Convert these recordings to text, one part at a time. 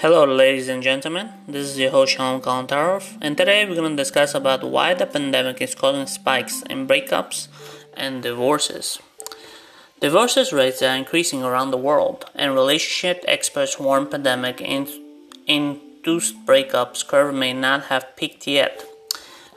Hello, ladies and gentlemen. This is your host Shalom Kalantarov, and today we're going to discuss about why the pandemic is causing spikes in breakups and divorces. Divorces rates are increasing around the world, and relationship experts warn pandemic induced breakups curve may not have peaked yet.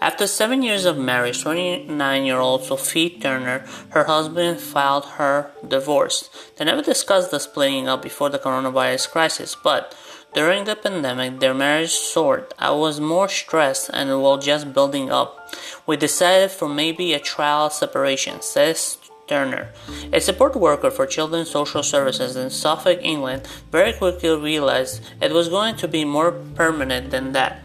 After seven years of marriage, 29 year old Sophie Turner, her husband filed her divorce. They never discussed the splitting up before the coronavirus crisis, but during the pandemic, their marriage soared. I was more stressed and while just building up. We decided for maybe a trial separation, says Turner, a support worker for Children's Social Services in Suffolk, England, very quickly realized it was going to be more permanent than that.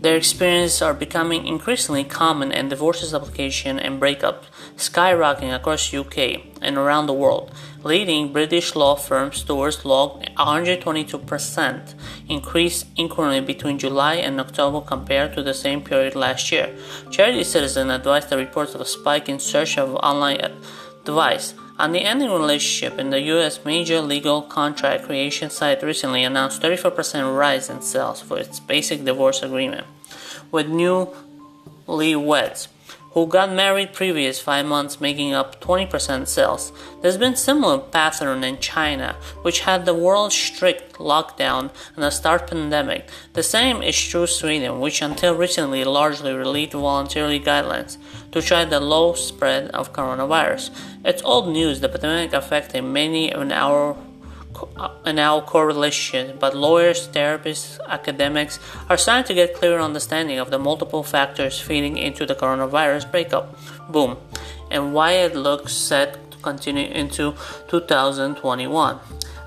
Their experiences are becoming increasingly common and divorces application and breakup skyrocketing across UK and around the world. Leading British law firm Stores logged 122% increase inquiry between July and October compared to the same period last year. Charity Citizen advised the reports of a spike in search of online advice. On the ending relationship in the US major legal contract creation site recently announced 34% rise in sales for its basic divorce agreement with newlyweds who got married previous 5 months making up 20% sales. There's been similar pattern in China, which had the world's strict lockdown and a start pandemic. The same is true Sweden, which until recently largely released voluntary guidelines to try the low spread of coronavirus. It's old news the pandemic affected many in our in our correlation, but lawyers, therapists, academics are starting to get clearer understanding of the multiple factors feeding into the coronavirus breakup boom and why it looks set to continue into 2021.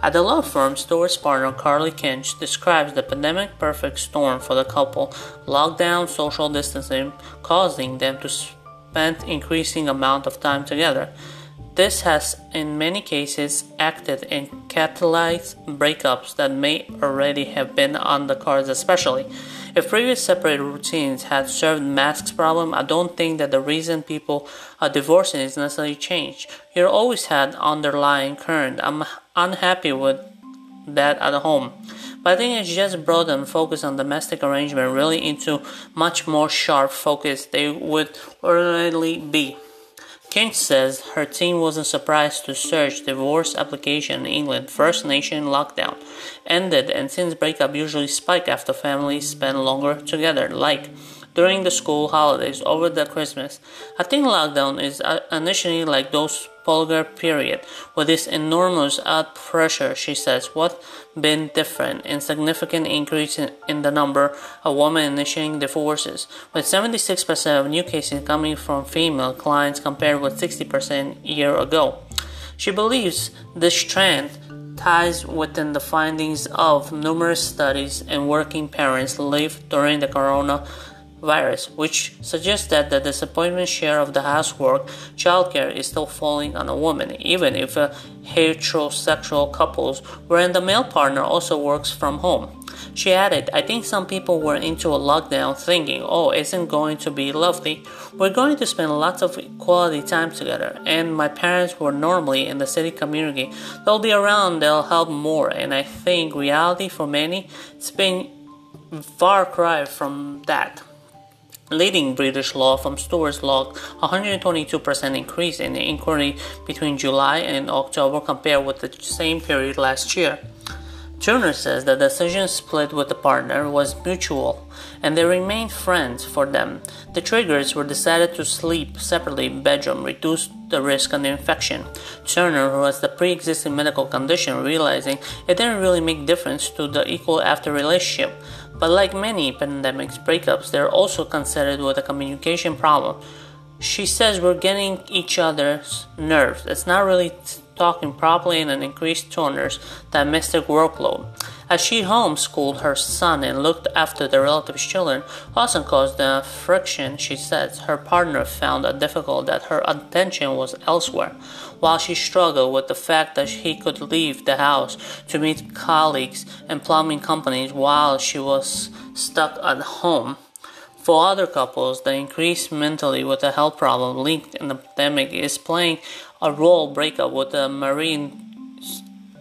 At the law firm, Stores partner Carly Kinch describes the pandemic perfect storm for the couple, lockdown, social distancing, causing them to spend increasing amount of time together. This has, in many cases, acted in catalyzed breakups that may already have been on the cards, especially if previous separate routines had served masks problem. I don't think that the reason people are divorcing is necessarily changed. You always had underlying current. I'm unhappy with that at home. But I think it's just broadened focus on domestic arrangement really into much more sharp focus they would ordinarily be. Kent says her team wasn't surprised to search divorce application in England. First nation lockdown ended, and since breakup usually spike after families spend longer together, like during the school holidays over the Christmas. I think lockdown is initially like those polar period. With this enormous out pressure she says what? Been different. In significant increase in, in, the number of women initiating divorces with 76% of new cases coming from female clients compared with 60% a year ago. She believes this trend ties within the findings of numerous studies and working parents lived during the corona virus, which suggests that the disappointment share of the housework childcare is still falling on a woman, even if a heterosexual couples wherein the male partner also works from home. She added, I think some people were into a lockdown thinking, oh, isn't going to be lovely. We're going to spend lots of quality time together. And my parents were normally in the city community. They'll be around, they'll help more. And I think reality for many, it's been far cry from that. Leading British law firm Stores logged 122% increase in the inquiry between July and October compared with the same period last year. Turner says the decision split with the partner was mutual and they remained friends for them. The triggers were decided to sleep separately in bedroom, reduce the risk of infection. Turner, who has the pre-existing medical condition, realizing it didn't really make difference to the equal after relationship, but like many pandemics breakups, they're also considered with a communication problem. She says we're getting each other's nerves. It's not really talking properly and an increased toners that workload. As she homeschooled her son and looked after the relatives' children, often caused the friction, she says. Her partner found it difficult that her attention was elsewhere, while she struggled with the fact that he could leave the house to meet colleagues and plumbing companies while she was stuck at home. For other couples, the increase mentally with a health problem linked in the pandemic is playing a role breakup with the Marie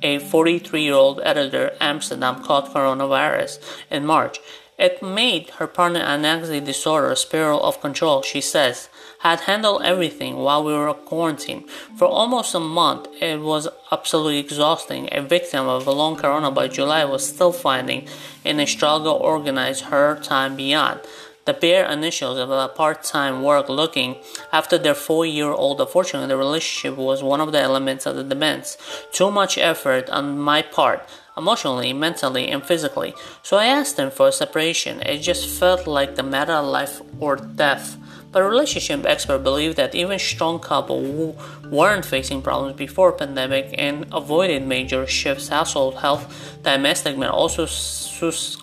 a 43 year old editor Amsterdam caught coronavirus in March. It made her partner anxiety disorder spiral of control, she says. Had handled everything while we were quarantined. For almost a month, it was absolutely exhausting. A victim of a long corona by July was still finding in a struggle organize her time beyond the bare initials of a part-time work looking after their four-year-old. Unfortunately, the relationship was one of the elements of the demands. Too much effort on my part, emotionally, mentally, and physically. So I asked them for a separation. It just felt like the matter of life or death. But relationship experts believe that even strong couples who weren't facing problems before pandemic and avoided major shifts household health domestic men also susceptible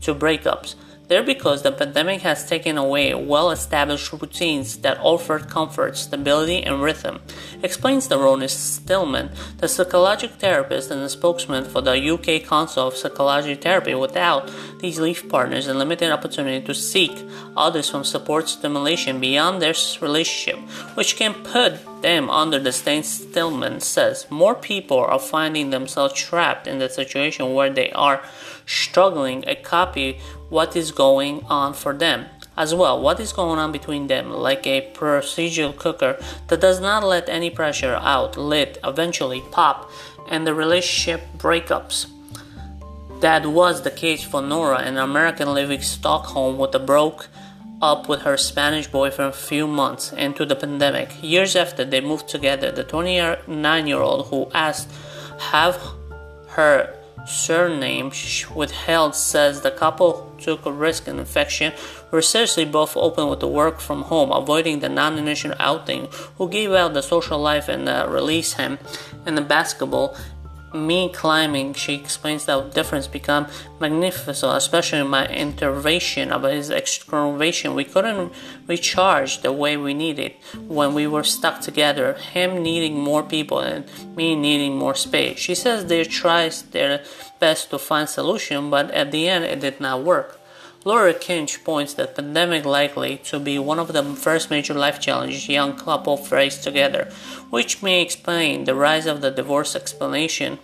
to breakups. They're because the pandemic has taken away well established routines that offered comfort, stability, and rhythm, explains the Ronnie Stillman, the psychological therapist and the spokesman for the UK Council of Psychology Therapy. Without these leaf partners and limited opportunity to seek others from support stimulation beyond their relationship, which can put them under the stain, Stillman says. More people are finding themselves trapped in the situation where they are struggling a copy what is going on for them as well. What is going on between them like a procedural cooker that does not let any pressure out lit eventually pop and the relationship breakups. That was the case for Nora an American living Stockholm with a broke up with her Spanish boyfriend a few months into the pandemic. Years after they moved together, the 29 year old who asked have her surname withheld says the couple took a risk in infection were seriously both open with the work from home, avoiding the non-initial outing, who gave out the social life and uh, released him. In the basketball me climbing, she explains that difference become magnificent, especially my intervention about his excavation. We couldn't recharge the way we needed when we were stuck together, him needing more people and me needing more space. She says they tried their best to find solution, but at the end it did not work. Laura Kinch points that pandemic likely to be one of the first major life challenges young couple face together, which may explain the rise of the divorce explanation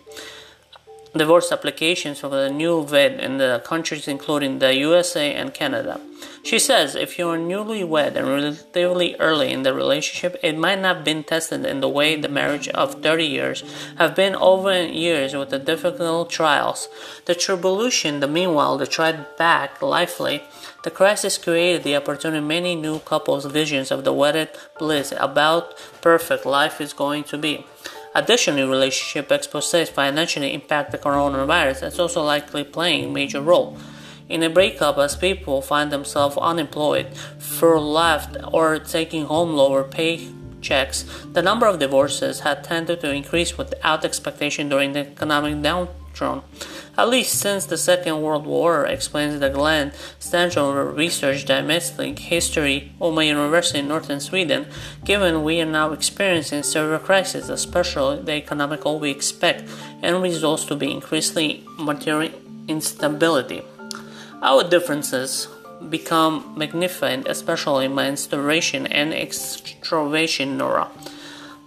divorce applications for the new wed in the countries including the USA and Canada. She says if you're newlywed and relatively early in the relationship, it might not have been tested in the way the marriage of 30 years have been over years with the difficult trials. The tribulation, the meanwhile, the tried back lively. The crisis created the opportunity many new couples' visions of the wedded bliss about perfect life is going to be. Additionally, relationship exposés financially impact the coronavirus. It's also likely playing a major role. In a breakup, as people find themselves unemployed, furloughed, or taking home lower paychecks, the number of divorces had tended to increase without expectation during the economic downturn at least since the Second World War, explains the Glenn Stanford Research Domestic History, Umeå University in northern Sweden. Given we are now experiencing severe crises, especially the economical we expect, and results to be increasingly material instability. Our differences become magnified, especially my installation and extraction nora.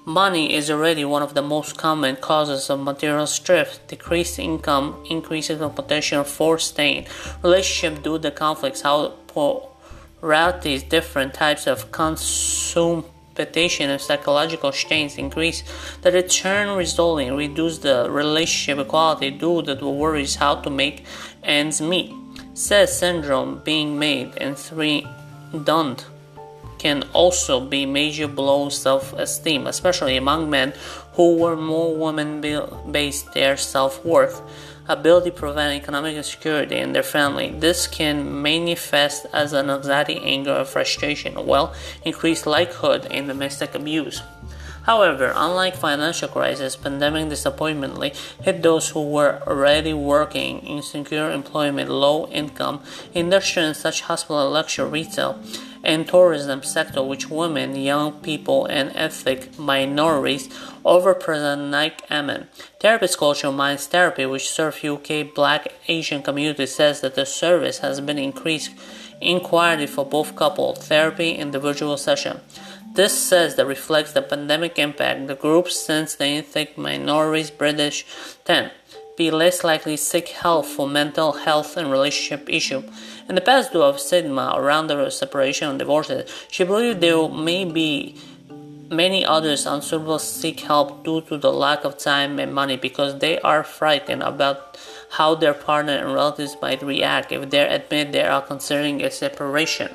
Money is already one of the most common causes of material stress. Decreased income increases the potential for strain. Relationship due to conflicts, how polarities, different types of competition and psychological strains increase. The return resulting reduce the relationship quality due to worries how to make ends meet. Says syndrome being made and three don't can also be major blows self-esteem, especially among men who were more women-based their self-worth ability to prevent economic insecurity in their family. This can manifest as an anxiety, anger, or frustration, Well, increased likelihood in domestic abuse. However, unlike financial crisis, pandemic disappointmently hit those who were already working in secure employment, low income, industries such hospital, luxury, retail, and tourism sector which women, young people, and ethnic minorities overrepresent like Amen. Therapist Culture Minds Therapy, which serves UK Black Asian community, says that the service has been increased inquiry for both couple therapy individual session. This says that reflects the pandemic impact. The group since the ethnic minorities British tend be less likely seek help for mental health and relationship issue. In the past, due to stigma around the separation and divorces, she believed there may be many others unsuitable seek help due to the lack of time and money because they are frightened about how their partner and relatives might react if they admit they are considering a separation.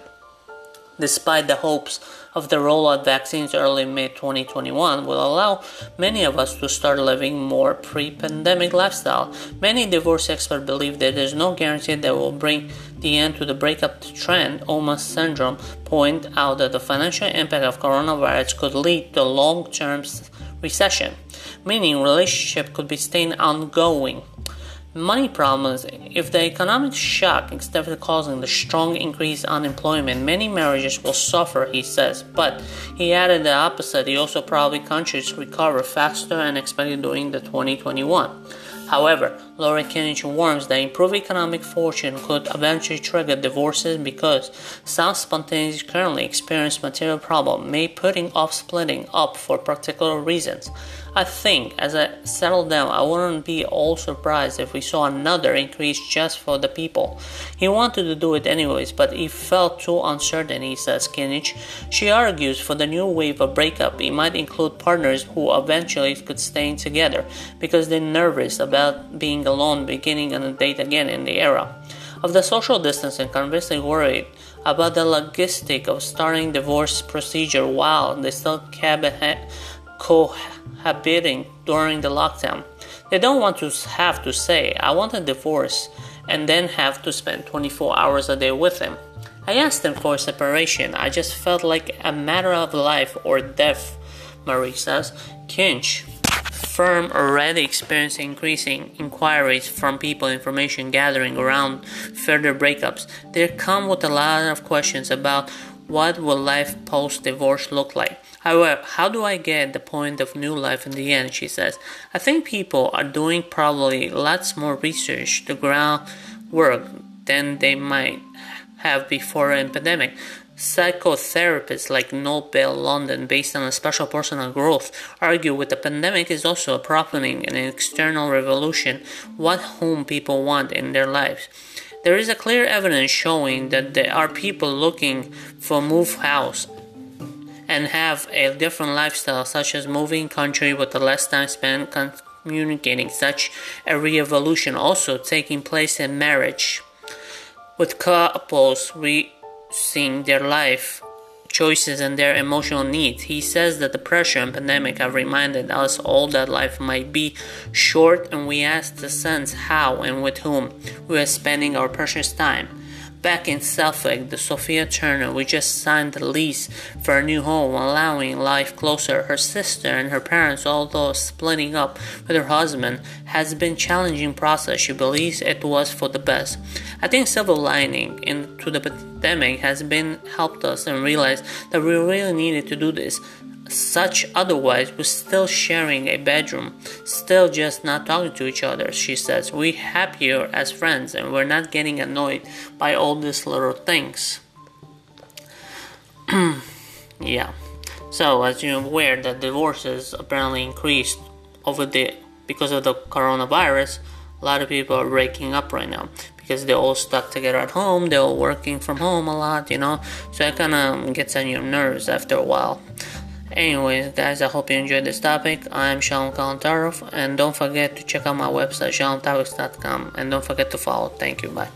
Despite the hopes of the rollout vaccines early May 2021 will allow many of us to start living more pre-pandemic lifestyle. Many divorce experts believe that there is no guarantee that will bring the end to the breakup trend. Oma Syndrome point out that the financial impact of coronavirus could lead to long-term recession, meaning relationship could be staying ongoing money problems. If the economic shock is causing the strong increase in unemployment, many marriages will suffer, he says. But he added the opposite. He also probably countries recover faster and expected during the 2021. However, Laura Kinch warns that improved economic fortune could eventually trigger divorces because some spontaneous currently experience material problem may putting off splitting up for particular reasons. I think as I settle down, I wouldn't be all surprised if we saw another increase just for the people. He wanted to do it anyways, but he felt too uncertain, he says Kinch. She argues for the new wave of breakup, it might include partners who eventually could stay together because they're nervous about being alone beginning on a date again in the era of the social distancing, conversely worried about the logistic of starting divorce procedure while they still cohabiting during the lockdown. They don't want to have to say, I want a divorce, and then have to spend 24 hours a day with him. I asked them for separation. I just felt like a matter of life or death, Marie says. Kinch firm already experiencing increasing inquiries from people information gathering around further breakups. They come with a lot of questions about what will life post divorce look like. However, how do I get the point of new life in the end? She says. I think people are doing probably lots more research, the groundwork than they might have before a pandemic. Psychotherapists like Nobel London, based on a special personal growth, argue with the pandemic is also a propelling an external revolution what whom people want in their lives. There is a clear evidence showing that there are people looking for move house and have a different lifestyle, such as moving country with the less time spent communicating. Such a revolution also taking place in marriage, with couples re-seeing their life choices and their emotional needs. He says that the pressure and pandemic have reminded us all that life might be short, and we ask the sense how and with whom we are spending our precious time. Back in Suffolk, the Sophia Turner, we just signed the lease for a new home, allowing life closer. Her sister and her parents, although splitting up with her husband, has been challenging process. She believes it was for the best. I think silver lining into the pandemic has been helped us and realized that we really needed to do this such otherwise we're still sharing a bedroom still just not talking to each other she says. We're happier as friends and we're not getting annoyed by all these little things. Yeah. So as you're aware the divorces apparently increased over the because of the coronavirus. A lot of people are breaking up right now because they're all stuck together at home they're all working from home a lot you know? So it kind of gets on your nerves after a while Anyways, guys, I hope you enjoyed this topic. I'm Shalom Kalantarov, and don't forget to check out my website, shalomtopics.com, and don't forget to follow. Thank you. Bye.